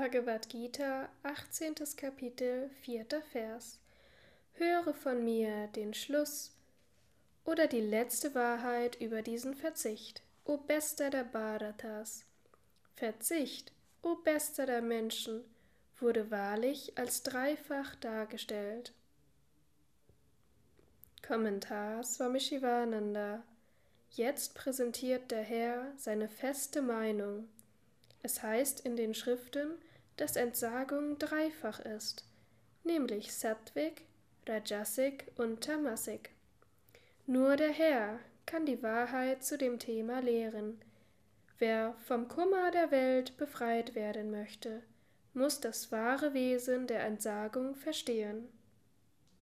Bhagavad Gita, 18. Kapitel, 4. Vers. Höre von mir den Schluss oder die letzte Wahrheit über diesen Verzicht, o Bester der Bharatas. Verzicht, o Bester der Menschen, wurde wahrlich als dreifach dargestellt. Kommentar Swami Shivananda Jetzt präsentiert der Herr seine feste Meinung es heißt in den Schriften, dass Entsagung dreifach ist, nämlich Sattvik, Rajasik und Tamasik. Nur der Herr kann die Wahrheit zu dem Thema lehren. Wer vom Kummer der Welt befreit werden möchte, muss das wahre Wesen der Entsagung verstehen.